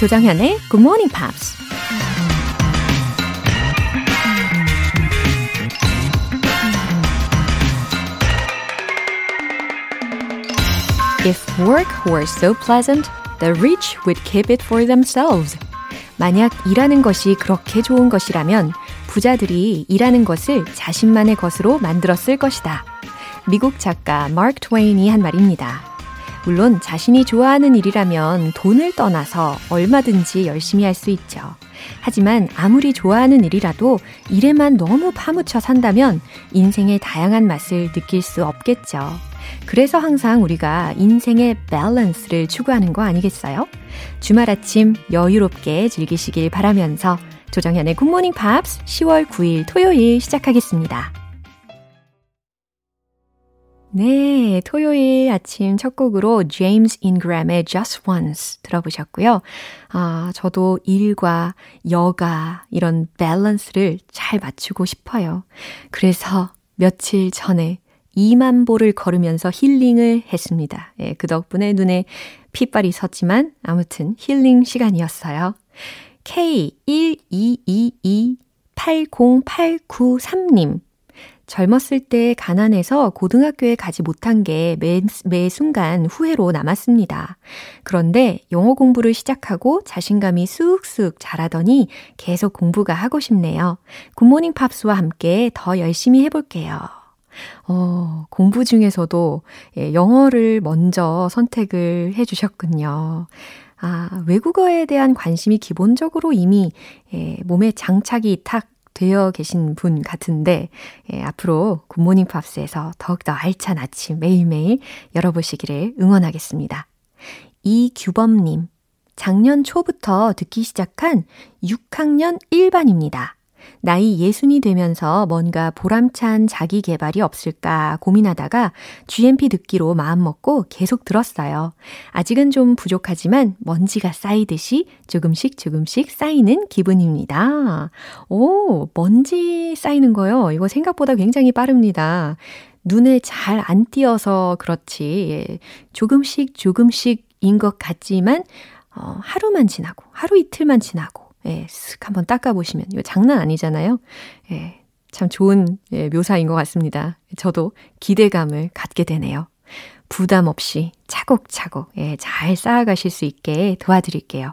조정현의 Good Morning Pops. If work were so pleasant, the rich would keep it for themselves. 만약 일하는 것이 그렇게 좋은 것이라면 부자들이 일하는 것을 자신만의 것으로 만들었을 것이다. 미국 작가 마크 트웨인이 한 말입니다. 물론 자신이 좋아하는 일이라면 돈을 떠나서 얼마든지 열심히 할 수 있죠. 하지만 아무리 좋아하는 일이라도 일에만 너무 파묻혀 산다면 인생의 다양한 맛을 느낄 수 없겠죠. 그래서 항상 우리가 인생의 밸런스를 추구하는 거 아니겠어요? 주말 아침 여유롭게 즐기시길 바라면서 조정현의 굿모닝 팝스 10월 9일 토요일 시작하겠습니다. 네, 토요일 아침 첫 곡으로 제임스 인그램의 Just Once 들어보셨고요. 아, 저도 일과 여가 이런 밸런스를 잘 맞추고 싶어요. 그래서 며칠 전에 2만 보를 걸으면서 힐링을 했습니다. 예, 그 덕분에 눈에 핏발이 섰지만 아무튼 힐링 시간이었어요. K122280893님. 젊었을 때 가난해서 고등학교에 가지 못한 게 매, 매 순간 후회로 남았습니다. 그런데 영어 공부를 시작하고 자신감이 쑥쑥 자라더니 계속 공부가 하고 싶네요. 굿모닝 팝스와 함께 더 열심히 해볼게요. 어, 공부 중에서도 예, 영어를 먼저 선택을 해 주셨군요. 아, 외국어에 대한 관심이 기본적으로 이미 예, 몸에 장착이 탁 되어 계신 분 같은데, 예, 앞으로 굿모닝 팝스에서 더욱더 알찬 아침 매일매일 열어보시기를 응원하겠습니다. 이규범님, 작년 초부터 듣기 시작한 6학년 1반입니다. 나이 예순이 되면서 뭔가 보람찬 자기 개발이 없을까 고민하다가 GMP 듣기로 마음먹고 계속 들었어요. 아직은 좀 부족하지만 먼지가 쌓이듯이 조금씩 조금씩 쌓이는 기분입니다. 오, 먼지 쌓이는 거요. 이거 생각보다 굉장히 빠릅니다. 눈에 잘 안 띄어서 그렇지. 예, 조금씩 조금씩 인 것 같지만, 어, 하루만 지나고, 하루 이틀만 지나고, 예, 쓱 한번 닦아보시면, 이거 장난 아니잖아요. 예, 참 좋은 예, 묘사인 것 같습니다. 저도 기대감을 갖게 되네요. 부담 없이 차곡차곡 예, 잘 쌓아가실 수 있게 도와드릴게요.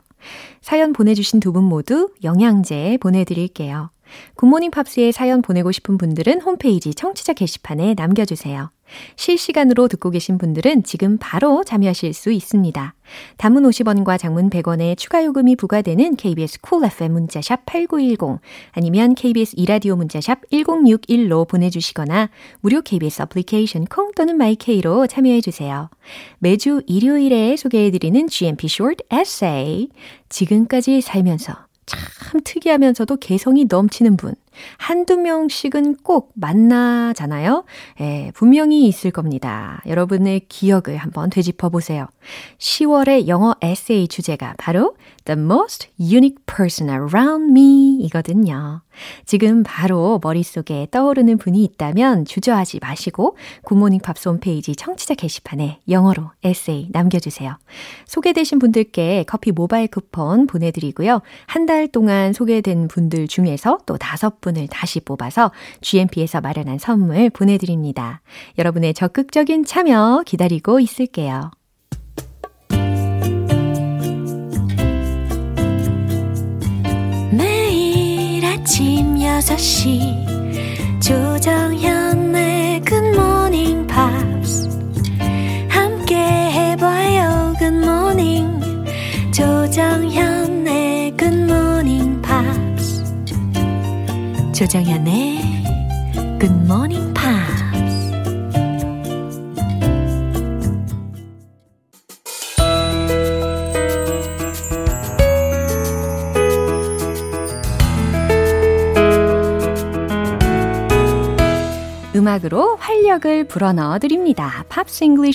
사연 보내주신 두 분 모두 영양제 보내드릴게요. 굿모닝 팝스에 사연 보내고 싶은 분들은 홈페이지 청취자 게시판에 남겨주세요. 실시간으로 듣고 계신 분들은 지금 바로 참여하실 수 있습니다. 단문 50원과 장문 100원의 추가 요금이 부과되는 KBS Cool FM 문자샵 8910 아니면 KBS 이라디오 문자샵 1061로 보내주시거나 무료 KBS 애플리케이션 콩 또는 마이케이로 참여해 주세요. 매주 일요일에 소개해드리는 GMP Short Essay 지금까지 살면서 참 특이하면서도 개성이 넘치는 분. 한두 명씩은 꼭 만나잖아요. 예, 분명히 있을 겁니다. 여러분의 기억을 한번 되짚어 보세요. 10월의 영어 에세이 주제가 바로 The most unique person around me 이거든요. 지금 바로 머릿속에 떠오르는 분이 있다면 주저하지 마시고 굿모닝 팝스 홈페이지 청취자 게시판에 영어로 에세이 남겨주세요. 소개되신 분들께 커피 모바일 쿠폰 보내드리고요. 한 달 동안 소개된 분들 중에서 또 다섯 분을 다시 뽑아서 GMP에서 마련한 선물 보내드립니다. 여러분의 적극적인 참여 기다리고 있을게요. 매일 아침 6시 조정현의 굿모닝 팝스 함께 해봐요 굿모닝 조정현 조정현의 굿모닝 팝스 음악으로 활력을 불어넣어 드립니다. 팝스 잉글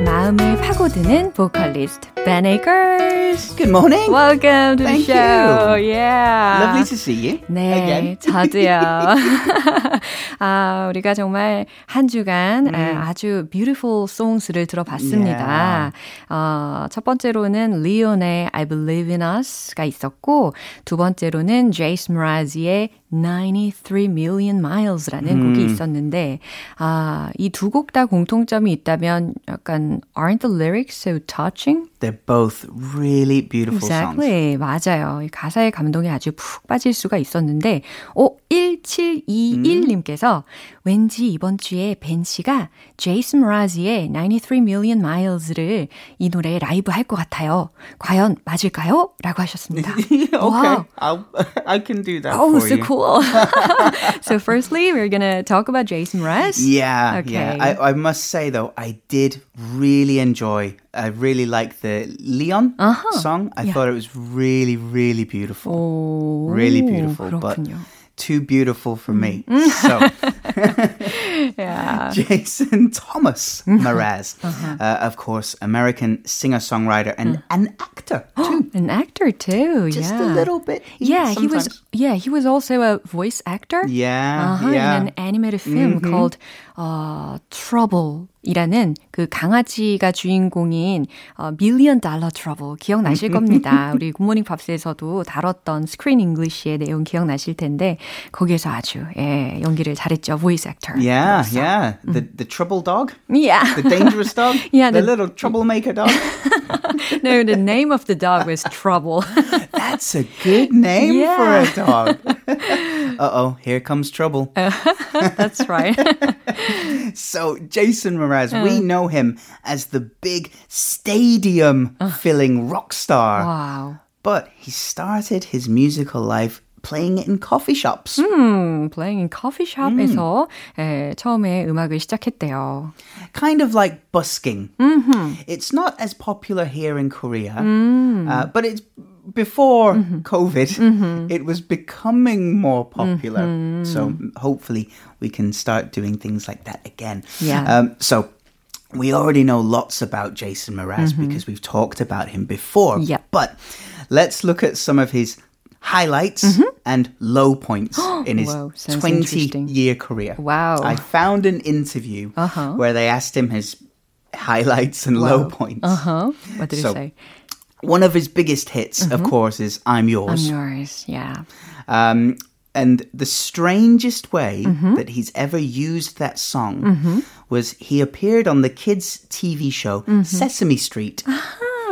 problemas 마음을 파고드는 보컬리스트 Ben Akers. Good morning. Welcome to Thank the show. you. Yeah. Lovely to see you. 네, Again. 저도요. 아, 우리가 정말 한 주간 음. 아, 아주 beautiful songs를 들어봤습니다. 어, 첫 번째로는 리온의 I Believe in Us가 있었고, 두 번째로는 Jason Mraz의 93 Million Miles라는 음. 곡이 있었는데, 아, 이 두 곡 다 공통점이 있다면 약간 Aren't the lyrics so touching? They're both really beautiful songs. Exactly. 맞아요. 이 가사의 감동에 아주 푹 빠질 수가 있었는데, 어, 1721님께서 왠지 이번 주에 벤 씨가 제이슨 브라지의 93 Million Miles를 이 노래 라이브 할 것 같아요. 과연 맞을까요? 라고 하셨습니다. okay, Wow. I'll, I can do that Oh, for so you. cool. so firstly, we're going to talk about Jason Mraz. Yeah, Okay. yeah. I, I must say though, I did really enjoy. I really like the Leon Uh-huh. song. I Yeah. thought it was really, really beautiful. 오, really beautiful, but 그렇군요. too beautiful for me. Mm. So Yeah. Jason Thomas Mraz, Uh-huh. uh, of course, American singer-songwriter and an actor too. An actor too. Just yeah. a little bit. Yeah, he was. Yeah, he was also a voice actor. Yeah, uh-huh, yeah. in an animated film called uh, Trouble이라는 그 강아지가 주인공인 어, Million Dollar Trouble 기억나실 겁니다. 우리 굿모닝 팝스에서도 다뤘던 스크린 잉글리시의 내용 기억나실 텐데 거기에서 아주 예, 연기를 잘했죠. voice actor. Yeah, yeah. The the trouble dog, Yeah. the dangerous dog, Yeah, the, the- little troublemaker dog. no, the name of the dog was Trouble. That's a good name Yeah. for a dog. uh oh, here comes trouble. That's right. So Jason Mraz, we know him as the big stadium filling rock star. wow. But he started his musical life playing it in coffee shops. 음, playing in coffee shop에서 에, 처음에 음악을 시작했대요. Kind of like busking. It's not as popular here in Korea, uh, but it's before COVID, it was becoming more popular. So hopefully we can start doing things like that again. Yeah. Um, so we already know lots about Jason Mraz because we've talked about him before. Yep. But let's look at some of his highlights and low points in his Whoa, 20 year career. Wow. I found an interview Uh-huh. where they asked him his highlights and low points. Uh-huh. What did So, he say? One of his biggest hits, of course, is I'm Yours. I'm Yours. Yeah. Um, and the strangest way Mm-hmm. that he's ever used that song was he appeared on the kids' TV show Mm-hmm. Sesame Street.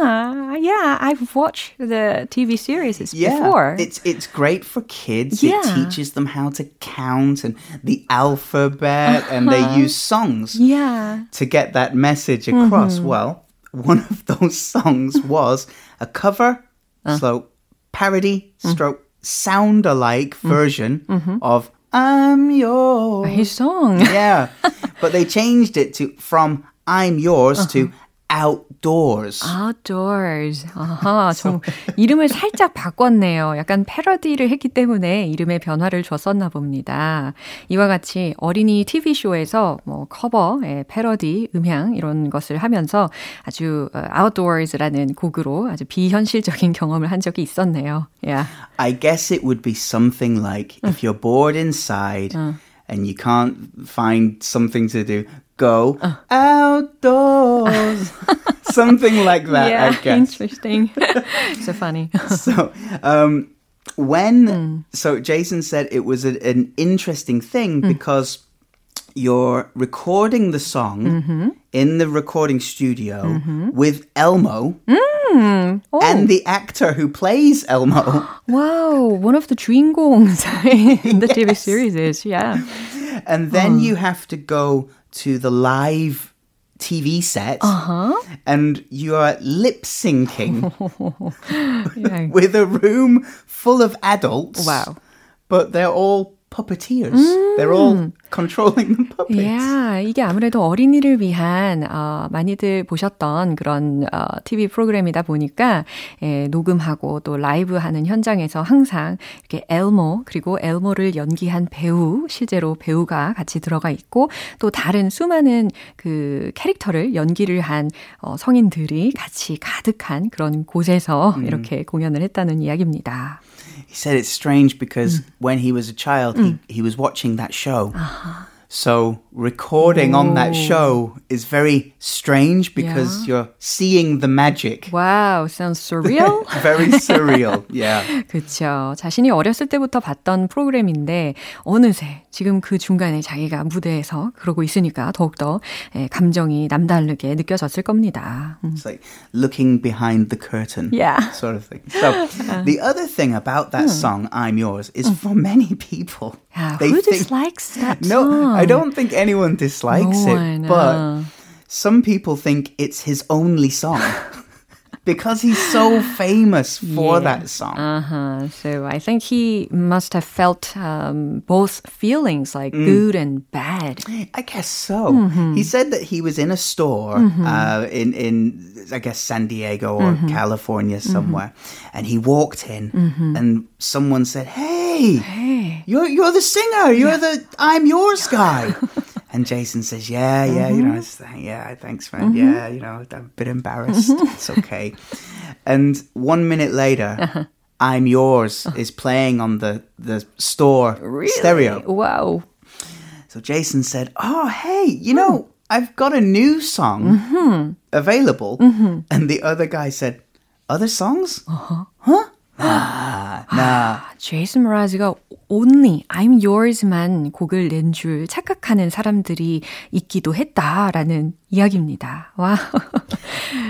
Ah, yeah, I've watched the TV series before. It's it's great for kids. Yeah. It teaches them how to count and the alphabet, and they use songs Uh-huh. yeah. to get that message across. Mm-hmm. Well, one of those songs was a cover, Uh. stroke parody, Mm. stroke sound alike version of "I'm Yours." His song. yeah, but they changed it to from "I'm Yours" to Uh-huh. "Outdoors." Outdoors. 아하, 좀 이름을 살짝 바꿨네요. 약간 패러디를 했기 때문에 이름에 변화를 줬었나 봅니다. 이와 같이 어린이 TV쇼에서 뭐 커버, 예, 패러디, 음향 이런 것을 하면서 아주 어, Outdoors라는 곡으로 아주 비현실적인 경험을 한 적이 있었네요. Yeah. I guess it would be something like Uh. if you're bored inside and you can't find something to do, go Uh. outdoors. something like that, yeah, I guess. interesting. so funny. So, um, when, Hmm. so Jason said it was a, an interesting thing because you're recording the song Mm-hmm. in the recording studio with Elmo Mm. Oh. and the actor who plays Elmo. Wow, one of the 주인공s in the TV series is, yeah. And then you have to go to the live TV set Uh-huh. and you are lip syncing Yeah. with a room full of adults. Wow. But they're all puppeteers. 음. They're all controlling the puppets. Yeah, 이게 아무래도 어린이를 위한 어, 많이들 보셨던 그런 어, TV 프로그램이다 보니까 예, 녹음하고 또 라이브 하는 현장에서 항상 이렇게 엘모 그리고 엘모를 연기한 배우 실제로 배우가 같이 들어가 있고 또 다른 수많은 그 캐릭터를 연기를 한 어, 성인들이 같이 가득한 그런 곳에서 음. 이렇게 공연을 했다는 이야기입니다. He said it's strange because mm. when he was a child, mm. he, he was watching that show. Uh-huh. So recording Ooh. on that show is very strange because yeah. you're seeing the magic. Wow, sounds surreal. very surreal. Yeah. 그렇죠. 자신이 어렸을 때부터 봤던 프로그램인데 어느새 지금 그 중간에 자기가 무대에서 그러고 있으니까 더욱더 감정이 남다르게 느껴졌을 겁니다. It's like looking behind the curtain. Yeah. Sort of thing. So the other thing about that song, I'm Yours, is for many people. Yeah, they who think, dislikes that no, song? I don't think anyone dislikes no it, but uh. some people think it's his only song. because he's so famous for yeah. that song. Uh-huh. So I think he must have felt um, both feelings, like mm. good and bad. I guess so. Mm-hmm. He said that he was in a store mm-hmm. uh, in in I guess San Diego or mm-hmm. California mm-hmm. somewhere, and he walked in, mm-hmm. and someone said, "Hey, hey, you're you're the singer. You're yeah. the I'm yours guy." And Jason says, "Yeah, yeah, mm-hmm. you know, it's, yeah, thanks, man. Mm-hmm. Yeah, you know, I'm a bit embarrassed. Mm-hmm. it's okay." And one minute later, uh-huh. "I'm Yours" is playing on the the store really? stereo. Wow! So Jason said, "Oh, hey, you know, mm. I've got a new song mm-hmm. available." Mm-hmm. And the other guy said, "Other songs? Uh-huh. Huh?" 아, 나. 제이슨 브라즈가 only I'm yours만 곡을 낸 줄 착각하는 사람들이 있기도 했다라는 이야기입니다. 와.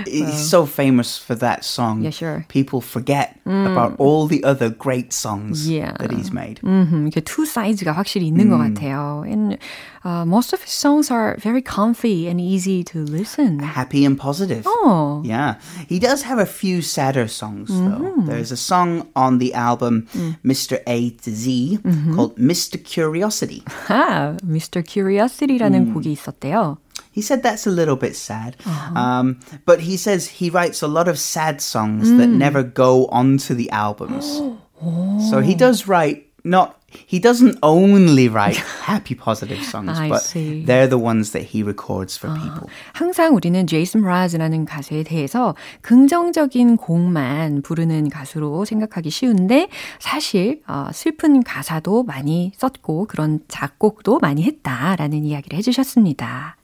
He's so famous for that song. Yeah, sure. People forget 음. about all the other great songs yeah. that he's made. 음, 이게 two sides가 확실히 있는 음. 것 같아요. And uh, most of his songs are very comfy and easy to listen. Happy and positive. Oh. Yeah. He does have a few sadder songs though. Mm-hmm. There's a song on the album mm. Mr. A to Z mm-hmm. called Mr. Curiosity. 아, Mr. Curiosity라는 음. 곡이 있었대요. He said that's a little bit sad. Uh-huh. Um, but he says he writes a lot of sad songs mm. that never go onto the albums. oh. So he does write not he doesn't only write happy positive songs, but see. they're the ones that he records for people. 항상 우리는 제이슨 브라즈라는 가수에 대해서 긍정적인 곡만 부르는 가수로 생각하기 쉬운데 사실 어, 슬픈 가사도 많이 썼고 그런 작곡도 많이 했다라는 이야기를 해주셨습니다.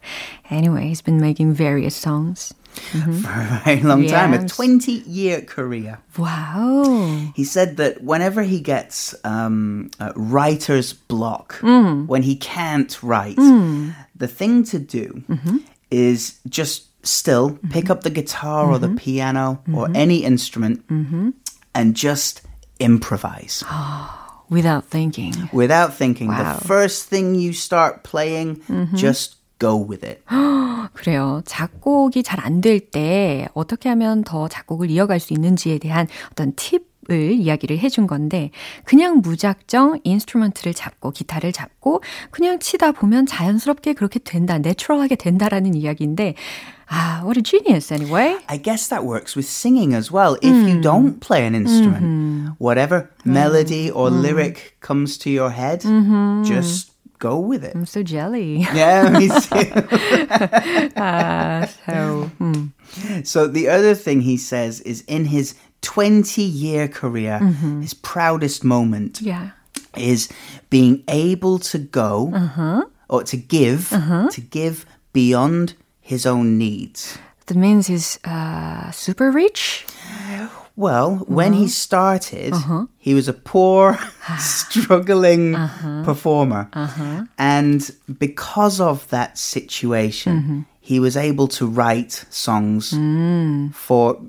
Anyway, he's been making various songs. Mm-hmm. for a very long yes. time, a 20 year career. Wow. He said that whenever he gets um, writer's block, mm. when he can't write, mm. the thing to do mm-hmm. is just still mm-hmm. pick up the guitar or the mm-hmm. piano or mm-hmm. any instrument mm-hmm. and just improvise. Without thinking. Without thinking. Wow. The first thing you start playing, just go with it. 그래요. 작곡이 잘 안 될 때 어떻게 하면 더 작곡을 이어갈 수 있는지에 대한 어떤 팁을 이야기를 해준 건데 그냥 무작정 인스트루먼트를 잡고 기타를 잡고 그냥 치다 보면 자연스럽게 그렇게 된다, 내추럴하게 된다라는 이야기인데 Ah, what a genius, anyway. I guess that works with singing as well. If mm. you don't play an instrument, mm-hmm. whatever melody or mm. lyric comes to your head, mm-hmm. just go with it. I'm so jelly. Yeah, me too. uh, so, hmm. so the other thing he says is in his 20 year career, mm-hmm. his proudest moment yeah. is being able to go uh-huh. or to give, uh-huh. to give beyond his own needs. That means he's uh, super rich? Well, when he started, uh-huh. he was a poor, struggling uh-huh. performer. Uh-huh. And because of that situation, mm-hmm. he was able to write songs mm. for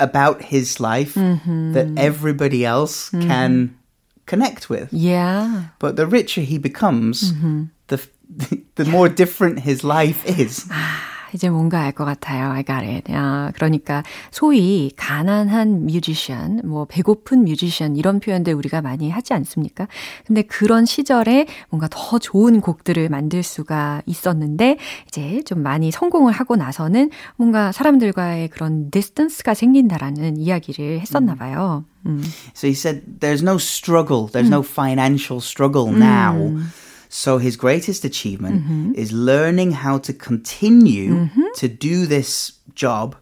about his life mm-hmm. that everybody else mm-hmm. can connect with. Yeah. But the richer he becomes, mm-hmm. the the more different his life is. 이제 뭔가 알 것 같아요. I got it. 아, 그러니까 소위 가난한 뮤지션, 뭐 배고픈 뮤지션 이런 표현들 우리가 많이 하지 않습니까? 근데 그런 시절에 뭔가 더 좋은 곡들을 만들 수가 있었는데 이제 좀 많이 성공을 하고 나서는 뭔가 사람들과의 그런 디스턴스가 생긴다라는 이야기를 했었나 봐요. 음. So he said there's no struggle, there's 음. no financial struggle now. So his greatest achievement mm-hmm. is learning how to continue mm-hmm. to do this job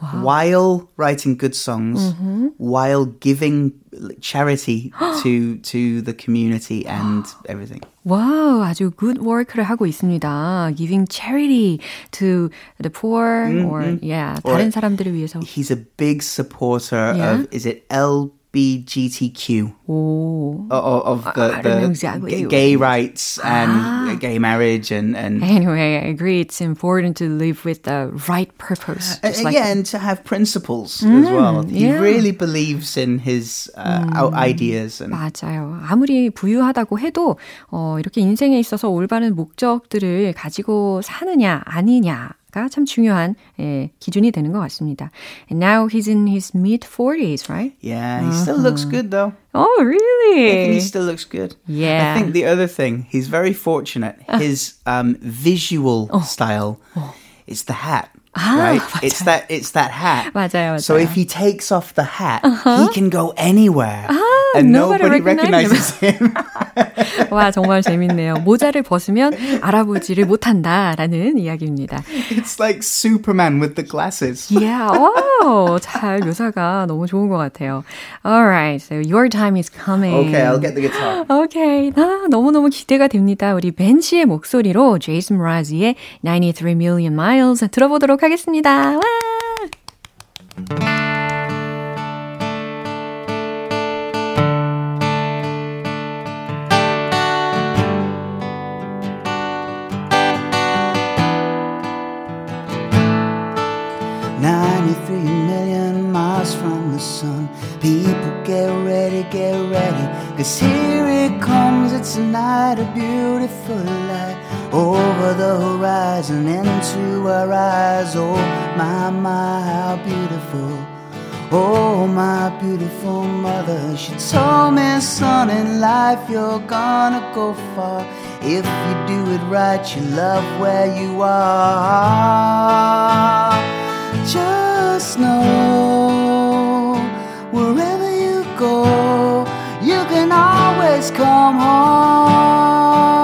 wow. while writing good songs, mm-hmm. while giving charity to to the community and everything. wow, 아주 good work를 하고 있습니다. Giving charity to the poor mm-hmm. or yeah, 다른 사람들을 위해서. He's a big supporter yeah. of is it L LGBTQ 오. of the, the exactly. gay rights and ah. gay marriage and, and anyway I agree it's important to live with the right purpose uh, like yeah and to have principles mm, as well he yeah. really believes in his uh, 음, ideas and 맞아요 아무리 부유하다고 해도 어, 이렇게 인생에 있어서 올바른 목적들을 가지고 사느냐 아니냐 가 참 중요한 예, 기준이 되는 것 같습니다. And now he's in his mid 40s, right? Yeah, he uh-huh. still looks good though. Oh, really? I think he still looks good. Yeah. I think the other thing, he's very fortunate. His um, visual oh. style oh. is the hat. Ah, right? 맞아요. It's that it's that hat. 맞아요, 맞아요. So if he takes off the hat, uh-huh. he can go anywhere. Ah, and nobody, recognizes him. 와, 정말 재밌네요. 모자를 벗으면 알아보지를 못한다라는 이야기입니다. It's like Superman with the glasses. yeah, wow. 잘 묘사가 너무 좋은 것 같아요. Alright, so your time is coming. Okay, I'll get the guitar. Okay, 아, 너무너무 기대가 됩니다. 우리 벤 씨의 목소리로 제이슨 브라지의 93 Million Miles 들어보도록 하겠습니다. 와! Cause here it comes, it's a night of beautiful light Over the horizon into our eyes. Oh my, my, how beautiful. Oh my beautiful mother. She told me son in life you're gonna go far. If you do it right you love where you are. Just know wherever you go you can always come home.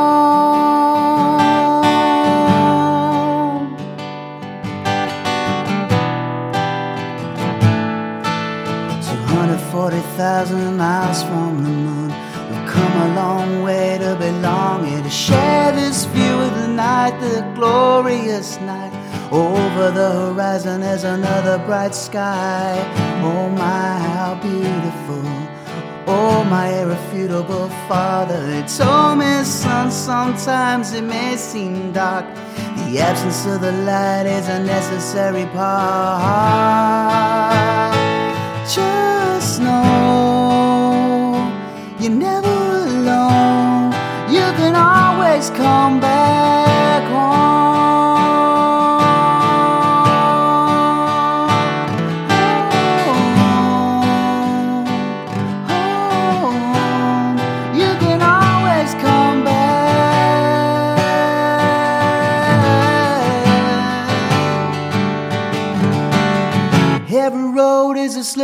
Thousand miles from the moon, we've come a long way to belong here to share this view of the night, the glorious night. Over the horizon is another bright sky. Oh my, how beautiful. Oh, my irrefutable father, it's told me, son, sometimes it may seem dark. The absence of the light is a necessary part. Just know you're never alone. You can always come back home.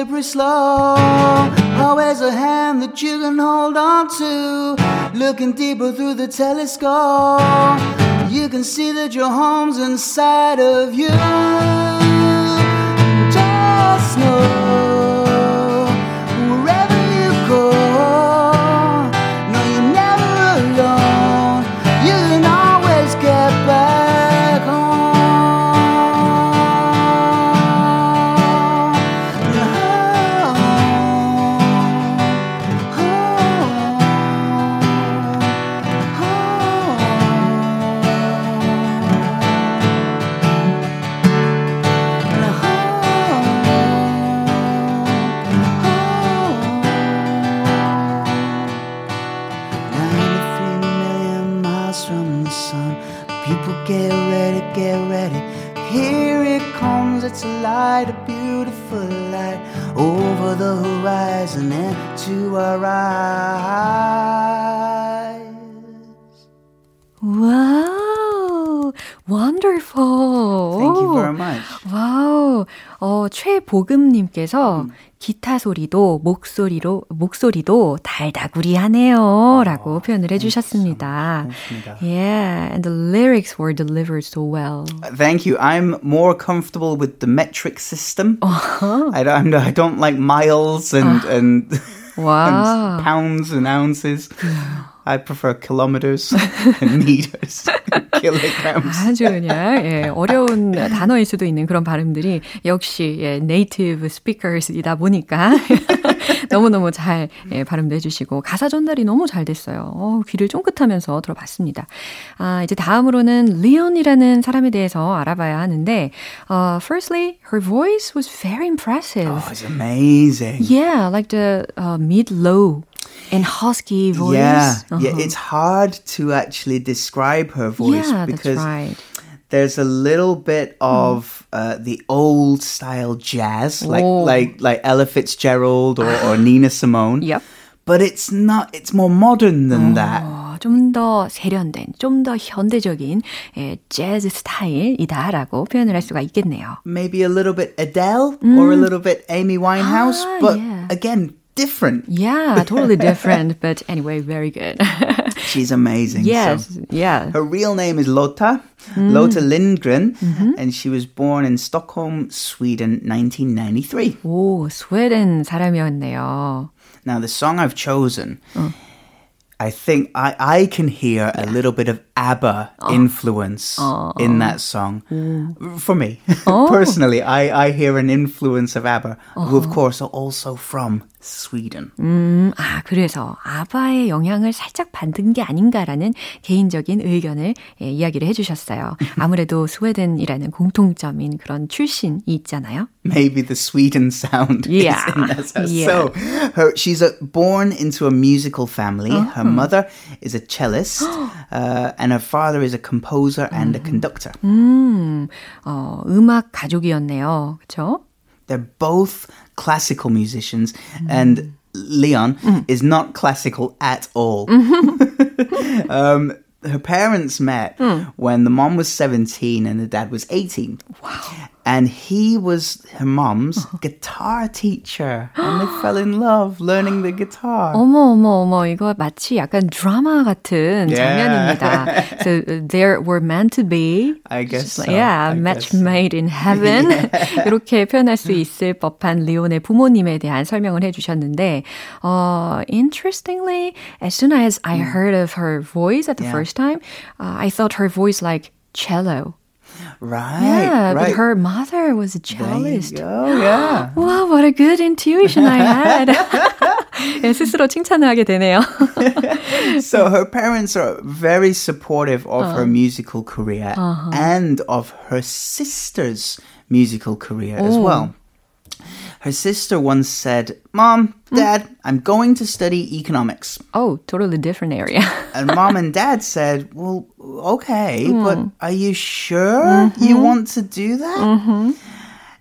Slippery slope. Always a hand that you can hold on to. Looking deeper through the telescope, you can see that your home's inside of you. Just know get ready. Here it comes, it's a light, a beautiful light over the horizon and to our eyes. Wow. Wonderful. Thank you very much. 와우, 어, 최보금님께서 음. 기타 소리도 목소리로 목소리도 달다구리하네요라고 어, 표현을 해주셨습니다. Yeah, and the lyrics were delivered so well. Thank you. I'm more comfortable with the metric system. Uh-huh. I don't. I don't like miles and uh, and, wow. and pounds and ounces. I prefer kilometers and meters, kilograms. 아주 그냥 예, 어려운 단어일 수도 있는 그런 발음들이 역시 예, 네이티브 스피커스이다 보니까 너무너무 잘 예, 발음도 해주시고 가사 전달이 너무 잘 됐어요. 어, 귀를 쫑긋하면서 들어봤습니다. 아, 이제 다음으로는 리온이라는 사람에 대해서 알아봐야 하는데 uh, Firstly, her voice was very impressive. Oh, it's amazing. Yeah, like the uh, mid-low and husky voice. Yeah, uh-huh. yeah. It's hard to actually describe her voice yeah, because right. there's a little bit of mm. uh, the old style jazz, like oh. like like Ella Fitzgerald or, or Nina Simone. Yep. But it's not. It's more modern than oh. that. 좀더 세련된, 좀 더 현대적인 예, 재즈 스타일이다라고 표현을 할 수가 있겠네요. Maybe a little bit Adele 음. or a little bit Amy Winehouse, 아, but yeah. again different. Yeah, totally different. but anyway, very good. She's amazing. Yes, so. yeah. Her real name is Lotta, mm. Lotta Lindgren, mm-hmm. and she was born in Stockholm, Sweden, 1993. 오, 스웨덴 사람이었네요. Now, the song I've chosen. 어. I think I, I can hear a little bit of ABBA oh. influence oh. in that song. Mm. For me, oh. personally, I, I hear an influence of ABBA, who of course are also from Sweden. 음, 아, 그래서 아바의 영향을 살짝 받은 게 아닌가라는 개인적인 의견을 예, 이야기를 해주셨어요. 아무래도 스웨덴이라는 공통점인 그런 출신이 있잖아요. Maybe the Sweden sound yeah. is in that. Yeah. So, her, she's a, born into a musical family. Uh-huh. Her mother is a cellist, uh, and her father is a composer and a conductor. 음, 어, 음악 가족이었네요. 그렇죠? They're both classical musicians, mm. and Leon mm. is not classical at all. um, her parents met mm. when the mom was 17 and the dad was 18. Wow. And he was her mom's guitar teacher. And they fell in love learning the guitar. 어머, 어머, 어머. 이거 마치 약간 드라마 같은 yeah. 장면입니다. so they were meant to be. I guess so. Yeah, I match so. made in heaven. yeah. 이렇게 표현할 수 있을 법한 리온의 부모님에 대한 설명을 해주셨는데, uh, interestingly, as soon as I heard of her voice at the yeah. first time, uh, I thought her voice like cello. Right. Yeah, right. but her mother was a cellist. Oh, yeah. wow, what a good intuition I had. 예, 스스로 칭찬을 하게 되네요. so her parents are very supportive of uh, her musical career uh-huh. and of her sister's musical career oh. as well. Her sister once said, Mom, Dad, mm. I'm going to study economics. Oh, totally different area. and mom and dad said, Well, okay, mm. but are you sure mm-hmm. you want to do that? Mm-hmm.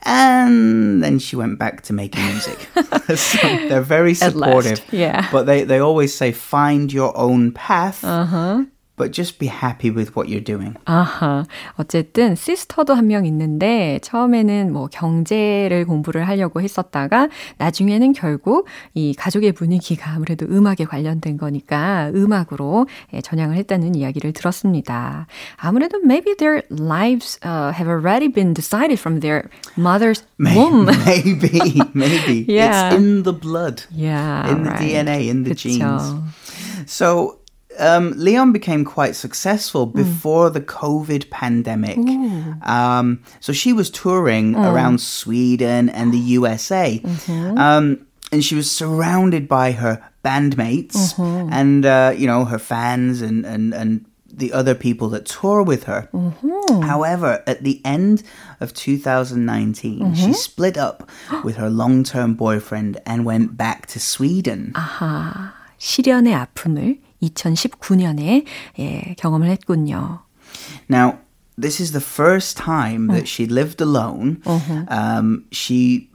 And then she went back to making music. so they're very supportive. yeah. But they, they always say, find your own path. Uh-huh. But just be happy with what you're doing. 아하. 어쨌든 시스터도 한 명 있는데 처음에는 뭐 경제를 공부를 하려고 했었다가 나중에는 결국 이 가족의 분위기가 아무래도 음악에 관련된 거니까 음악으로 전향을 했다는 이야기를 들었습니다. 아무래도 maybe their lives uh, have already been decided from their mother's maybe, womb. maybe, maybe. yeah. It's in the blood. Yeah. In the right. DNA, in the 그쵸. genes. So um, Leon became quite successful mm. before mm. the COVID pandemic. Um, so she was touring mm. around Sweden and the USA. Mm-hmm. Um, and she was surrounded by her bandmates mm-hmm. and, uh, you know, her fans and, and, and the other people that tour with her. Mm-hmm. However, at the end of 2019, mm-hmm. she split up with her long term boyfriend and went back to Sweden. 아하, 시련의 아픔을 2019년에 예, 경험을 했군요. Now, this is the first time that she lived alone. Uh-huh. Um, she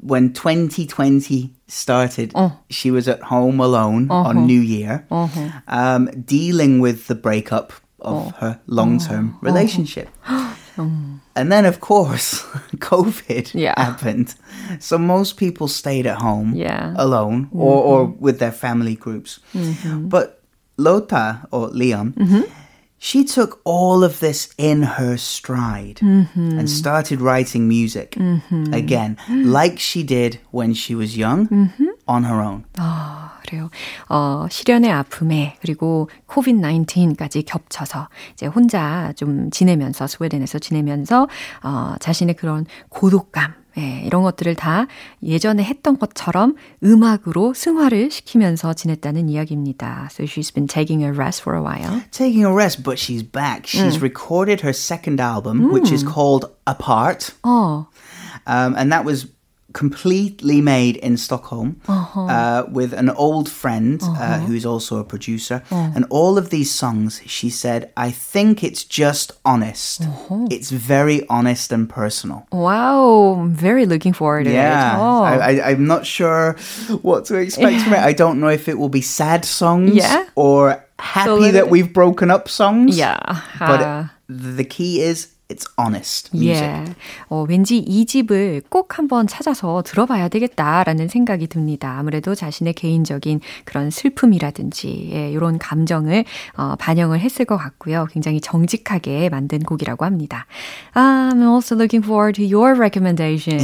when 2020 started, uh. she was at home alone uh-huh. on New Year, uh-huh. um, dealing with the breakup of uh. her long term uh-huh. relationship. And then, of course, COVID yeah. happened. So most people stayed at home yeah. alone mm-hmm. or, or with their family groups. Mm-hmm. But Lota or Leon, mm-hmm she took all of this in her stride mm-hmm. and started writing music mm-hmm. again, like she did when she was young mm-hmm. on her own. 아, 그래요. 어, 실연의 아픔에 그리고 코비드-19까지 겹쳐서 이제 혼자 좀 지내면서 스웨덴에서 지내면서 어, 자신의 그런 고독감 예, 이런 것들을 다 예전에 했던 것처럼 음악으로 승화를 시키면서 지냈다는 이야기입니다. So she's been taking a rest for a while. Taking a rest, but she's back. She's 음. recorded her second album, 음. which is called Apart. 어. Um, and that was completely made in Stockholm uh-huh. uh, with an old friend uh, uh-huh. uh, who's also a producer. Uh-huh. And all of these songs, she said, I think it's just honest. Uh-huh. It's very honest and personal. Wow, I'm very looking forward to yeah, it. Oh. I, am not sure what to expect from it. I don't know if it will be sad songs yeah. or happy so that we've broken up songs. Yeah. But the key is It's honest music. 예. 어, 왠지 이 집을 꼭 한번 찾아서 들어봐야 되겠다라는 생각이 듭니다. 아무래도 자신의 개인적인 그런 슬픔이라든지 예, 이런 감정을 어, 반영을 했을 것 같고요. 굉장히 정직하게 만든 곡이라고 합니다. I'm also looking forward to your recommendation.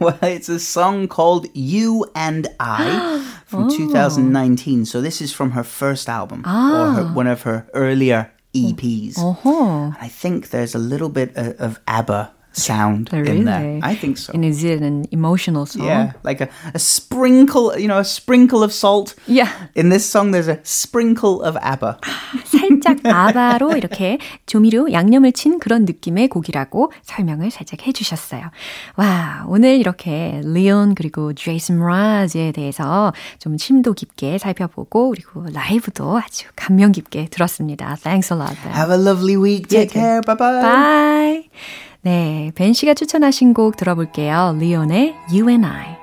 well, it's a song called You and I from oh. 2019. So this is from her first album 아. or her, one of her earlier EPs. Uh-huh. I think there's a little bit of, of ABBA sound really? in there. I think so. And is it an emotional song? Yeah, like a, a sprinkle, you know, a sprinkle of salt. Yeah. In this song, there's a sprinkle of ABBA. 살짝 아바로 이렇게 조미료 양념을 친 그런 느낌의 곡이라고 설명을 살짝 해주셨어요. 와, 오늘 이렇게 리온 그리고 제이슨 라즈에 대해서 좀 심도 깊게 살펴보고 그리고 라이브도 아주 감명 깊게 들었습니다. Thanks a lot. Have a lovely week. Take care. Bye bye. Bye. 네, 벤 씨가 추천하신 곡 들어볼게요. 리온의 You and I.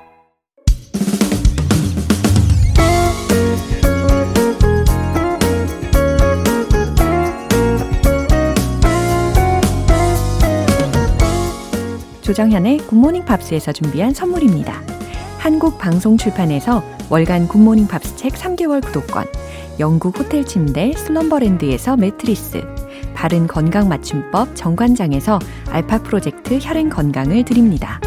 조정현의 굿모닝 팝스에서 준비한 선물입니다. 한국 방송 출판에서 월간 굿모닝 팝스 책 3개월 구독권, 영국 호텔 침대 슬럼버랜드에서 매트리스, 바른 건강 맞춤법 정관장에서 알파 프로젝트 혈행 건강을 드립니다.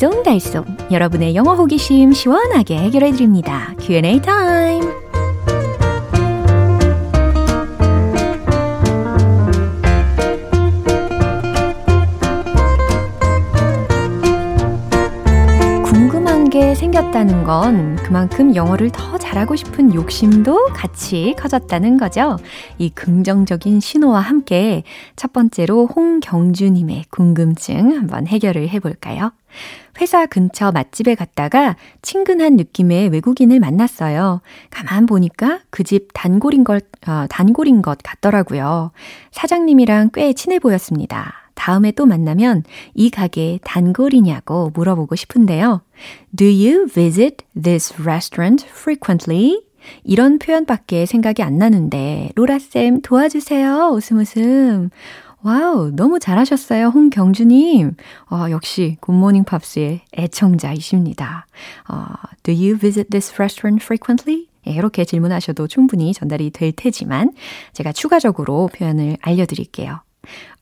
알쏭달쏭 여러분의 영어 호기심 시원하게 해결해 드립니다. Q&A 타임. 생겼다는 건 그만큼 영어를 더 잘하고 싶은 욕심도 같이 커졌다는 거죠. 이 긍정적인 신호와 함께 첫 번째로 홍경주님의 궁금증 한번 해결을 해볼까요? 회사 근처 맛집에 갔다가 친근한 느낌의 외국인을 만났어요. 가만 보니까 그 집 단골인 것, 어, 단골인 것 같더라고요. 사장님이랑 꽤 친해 보였습니다. 다음에 또 만나면 이 가게 단골이냐고 물어보고 싶은데요. Do you visit this restaurant frequently? 이런 표현밖에 생각이 안 나는데, 로라쌤 도와주세요. 웃음 웃음. Wow, 너무 잘하셨어요, 홍경주님. 어, 역시 굿모닝 팝스의 애청자이십니다. 어, do you visit this restaurant frequently? 예, 이렇게 질문하셔도 충분히 전달이 될 테지만 제가 추가적으로 표현을 알려드릴게요.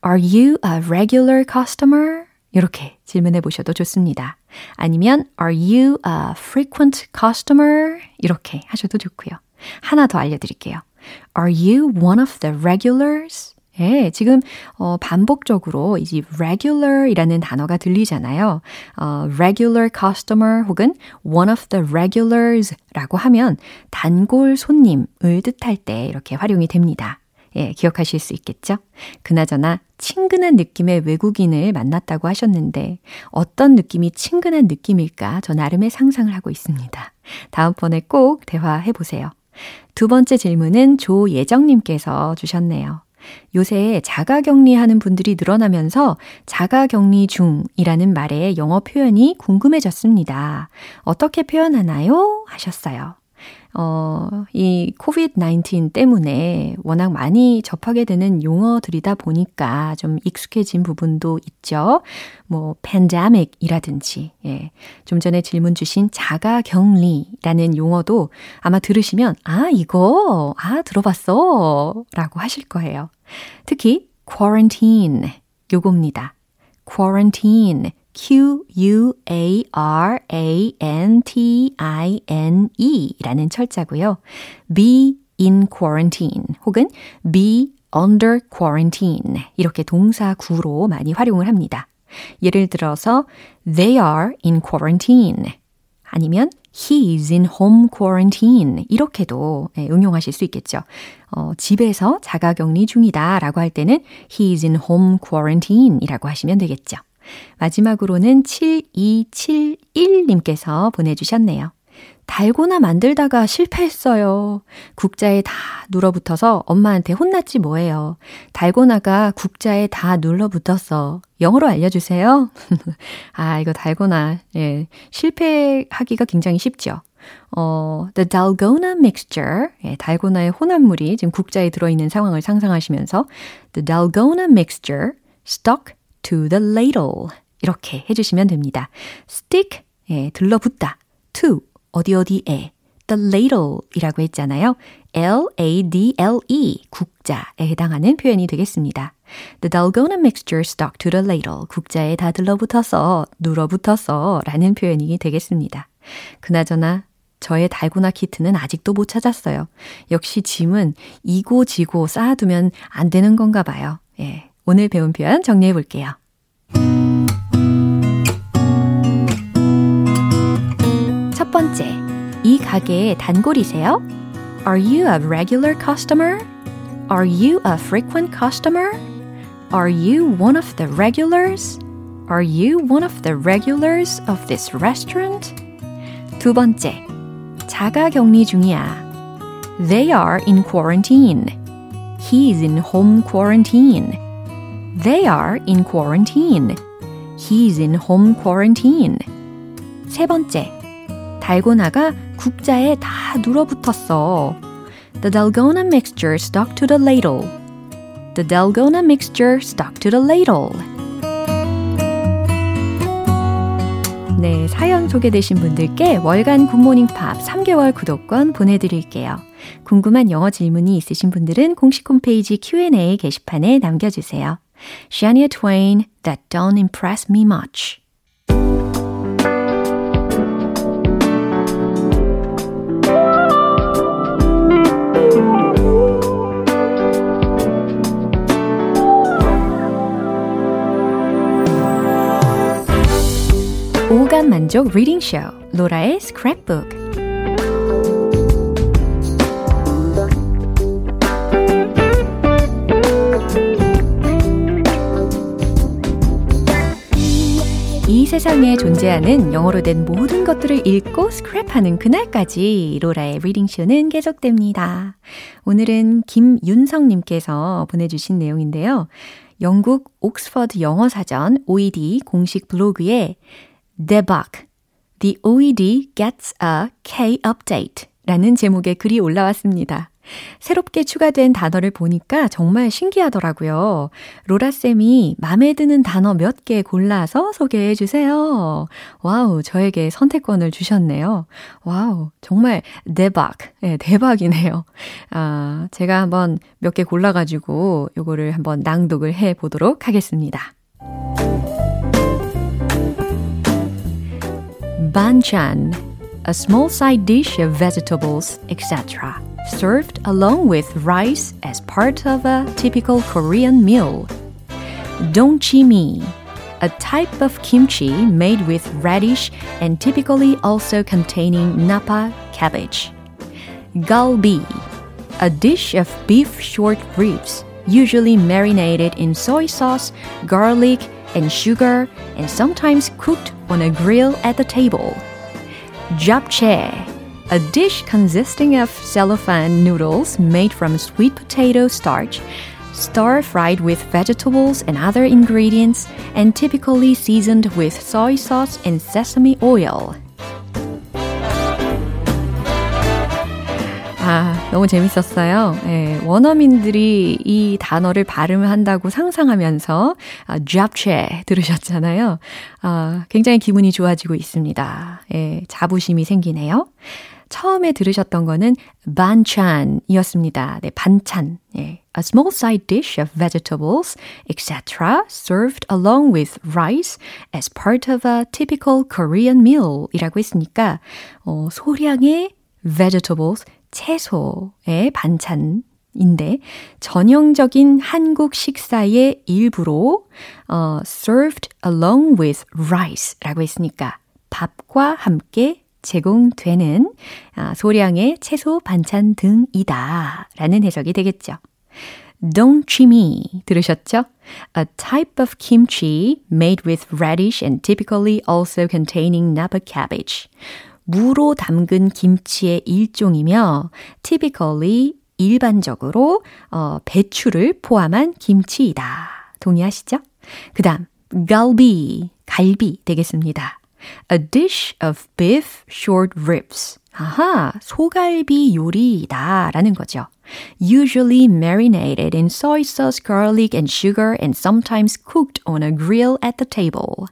Are you a regular customer? 이렇게 질문해 보셔도 좋습니다. 아니면 Are you a frequent customer? 이렇게 하셔도 좋고요. 하나 더 알려드릴게요. Are you one of the regulars? 예, 지금 어, 반복적으로 이제 regular이라는 단어가 들리잖아요. 어, regular customer 혹은 one of the regulars라고 하면 단골 손님을 뜻할 때 이렇게 활용이 됩니다. 예, 기억하실 수 있겠죠? 그나저나 친근한 느낌의 외국인을 만났다고 하셨는데 어떤 느낌이 친근한 느낌일까 저 나름의 상상을 하고 있습니다. 다음번에 꼭 대화해 보세요. 두 번째 질문은 조예정님께서 주셨네요. 요새 자가 격리하는 분들이 늘어나면서 자가 격리 중이라는 말의 영어 표현이 궁금해졌습니다. 어떻게 표현하나요? 하셨어요. 어, 이 COVID-19 때문에 워낙 많이 접하게 되는 용어들이다 보니까 좀 익숙해진 부분도 있죠. 뭐, pandemic이라든지, 예. 좀 전에 질문 주신 자가 격리라는 용어도 아마 들으시면, 아, 이거, 아, 들어봤어. 라고 하실 거예요. 특히, quarantine. 요겁니다. quarantine. Q-U-A-R-A-N-T-I-N-E 라는 철자고요. be in quarantine 혹은 be under quarantine 이렇게 동사 구로 많이 활용을 합니다. 예를 들어서 they are in quarantine 아니면 he's in home quarantine 이렇게도 응용하실 수 있겠죠. 어, 집에서 자가격리 중이다 라고 할 때는 he's in home quarantine 이라고 하시면 되겠죠. 마지막으로는 7271님께서 보내주셨네요. 달고나 만들다가 실패했어요. 국자에 다 눌러붙어서 엄마한테 혼났지 뭐예요. 달고나가 국자에 다 눌러붙었어. 영어로 알려주세요. 아, 이거 달고나, 예, 실패하기가 굉장히 쉽죠. 어, the dalgona mixture, 예, 달고나의 혼합물이 지금 국자에 들어있는 상황을 상상하시면서 the dalgona mixture stuck to the ladle. 이렇게 해주시면 됩니다. stick, 예, 들러붙다. to, 어디 어디에. the ladle 이라고 했잖아요. L-A-D-L-E, 국자에 해당하는 표현이 되겠습니다. The dalgona mixture stuck to the ladle. 국자에 다 들러붙어서, 눌어붙어서 라는 표현이 되겠습니다. 그나저나 저의 달고나 키트는 아직도 못 찾았어요. 역시 짐은 이고 지고 쌓아두면 안 되는 건가 봐요. 예. 오늘 배운 표현 정리해 볼게요. 첫 번째, 이 가게의 단골이세요? Are you a regular customer? Are you a frequent customer? Are you one of the regulars? Are you one of the regulars of this restaurant? 두 번째, 자가 격리 중이야. They are in quarantine. He's in home quarantine. They are in quarantine. He's in home quarantine. 세 번째, 달고나가 국자에 다 눌어붙었어. The dalgona mixture stuck to the ladle. The dalgona mixture stuck to the ladle. 네, 사연 소개되신 분들께 월간 굿모닝 팝 3개월 구독권 보내드릴게요. 궁금한 영어 질문이 있으신 분들은 공식 홈페이지 Q&A 게시판에 남겨주세요. Shania Twain, That Don't Impress Me Much. 오감 만족 리딩 쇼 로라의 스크랩북 세상에 존재하는 영어로 된 모든 것들을 읽고 스크랩하는 그날까지 로라의 리딩쇼는 계속됩니다. 오늘은 김윤성님께서 보내주신 내용인데요. 영국 옥스퍼드 영어사전 OED 공식 블로그에 Debug, The OED Gets a K Update 라는 제목의 글이 올라왔습니다. 새롭게 추가된 단어를 보니까 정말 신기하더라고요. 로라쌤이 마음에 드는 단어 몇 개 골라서 소개해 주세요. Wow, 저에게 선택권을 주셨네요. Wow, 정말 대박. 네, 대박이네요. 아, 제가 한번 몇 개 골라가지고 요거를 한번 낭독을 해 보도록 하겠습니다. banchan, a small side dish of vegetables, etc. served along with rice as part of a typical Korean meal. Dongchimi, a type of kimchi made with radish and typically also containing napa cabbage. Galbi, a dish of beef short ribs, usually marinated in soy sauce, garlic, and sugar, and sometimes cooked on a grill at the table. Japchae, a dish consisting of cellophane noodles made from sweet potato starch, stir fried with vegetables and other ingredients, and typically seasoned with soy sauce and sesame oil. 아, 너무 재밌었어요. 예, 원어민들이 이 단어를 발음을 한다고 상상하면서 아, 잡채 들으셨잖아요. 아, 굉장히 기분이 좋아지고 있습니다. 예, 자부심이 생기네요. 처음에 들으셨던 거는 반찬이었습니다. 네, 반찬. 예. A small side dish of vegetables, etc. served along with rice as part of a typical Korean meal 이라고 했으니까 어, 소량의 vegetables, 채소의 반찬 인데 전형적인 한국 식사의 일부로 어, served along with rice라고 했으니까 밥과 함께 제공되는 아, 소량의 채소 반찬 등이다 라는 해석이 되겠죠. 동치미 들으셨죠? A type of kimchi made with radish and typically also containing napa cabbage. 무로 담근 김치의 일종이며 typically 일반적으로 어, 배추를 포함한 김치이다. 동의하시죠? 그 다음 갈비, 갈비 되겠습니다. A dish of beef short ribs. 아하, 소갈비 요리이다 라는 거죠. Usually marinated in soy sauce, garlic and sugar and sometimes cooked on a grill at the table.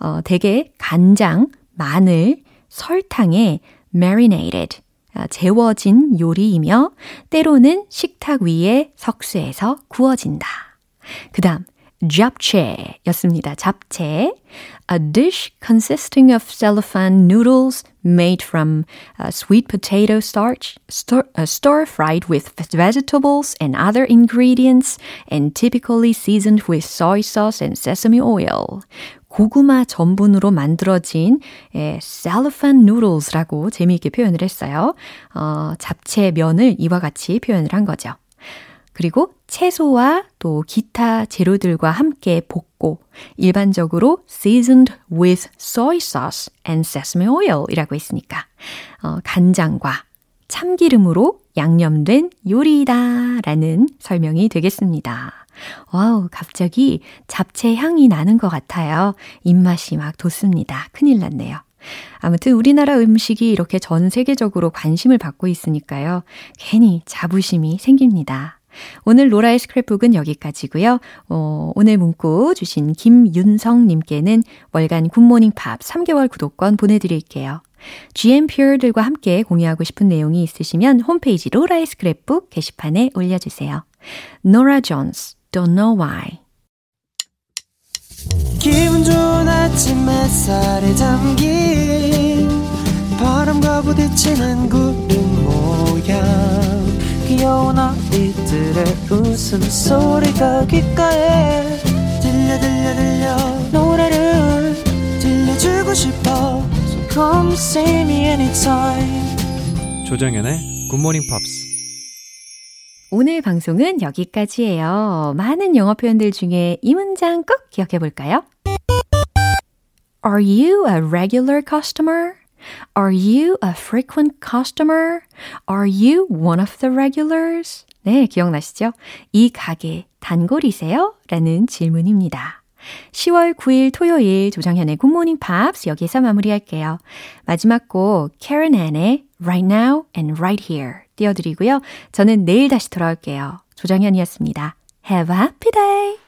어, 대개 간장, 마늘, 설탕에 marinated, 재워진 요리이며 때로는 식탁 위에 석쇠에서 구워진다. 그 다음, 잡채였습니다. 잡채. A dish consisting of cellophane noodles made from uh, sweet potato starch, stir, uh, stir fried with vegetables and other ingredients, and typically seasoned with soy sauce and sesame oil. 고구마 전분으로 만들어진 예, cellophane noodles라고 재미있게 표현을 했어요. 어, 잡채 면을 이와 같이 표현을 한 거죠. 그리고 채소와 또 기타 재료들과 함께 볶고 일반적으로 seasoned with soy sauce and sesame oil 이라고 했으니까 어, 간장과 참기름으로 양념된 요리다 라는 설명이 되겠습니다. Wow, 갑자기 잡채 향이 나는 것 같아요. 입맛이 막 돋습니다. 큰일 났네요. 아무튼 우리나라 음식이 이렇게 전 세계적으로 관심을 받고 있으니까요. 괜히 자부심이 생깁니다. 오늘 로라의 스크랩북은 여기까지고요. 어, 오늘 문구 주신 김윤성님께는 월간 굿모닝 팝스 3개월 구독권 보내드릴게요. GMP들과 함께 공유하고 싶은 내용이 있으시면 홈페이지 로라의 스크랩북 게시판에 올려주세요. 노라 존스, Don't Know Why 기분 좋은 아침 햇살에 담긴 바람과 부딪히는 구름 모양 귀여운 아이들의 웃음소리가 귓가에 들려 들려 들려 노래를 들려주고 싶어 So come see me anytime 조정현의 굿모닝 팝스 오늘 방송은 여기까지예요. 많은 영어 표현들 중에 이 문장 꼭 기억해 볼까요? Are you a regular customer? Are you a frequent customer? Are you one of the regulars? 네, 기억나시죠? 이 가게 단골이세요? 라는 질문입니다. 10월 9일 토요일 조정현의 굿모닝 팝스 여기서 마무리할게요. 마지막 곡 Karen Ann의 Right Now and Right Here 띄워드리고요. 저는 내일 다시 돌아올게요. 조정현이었습니다. Have a happy day!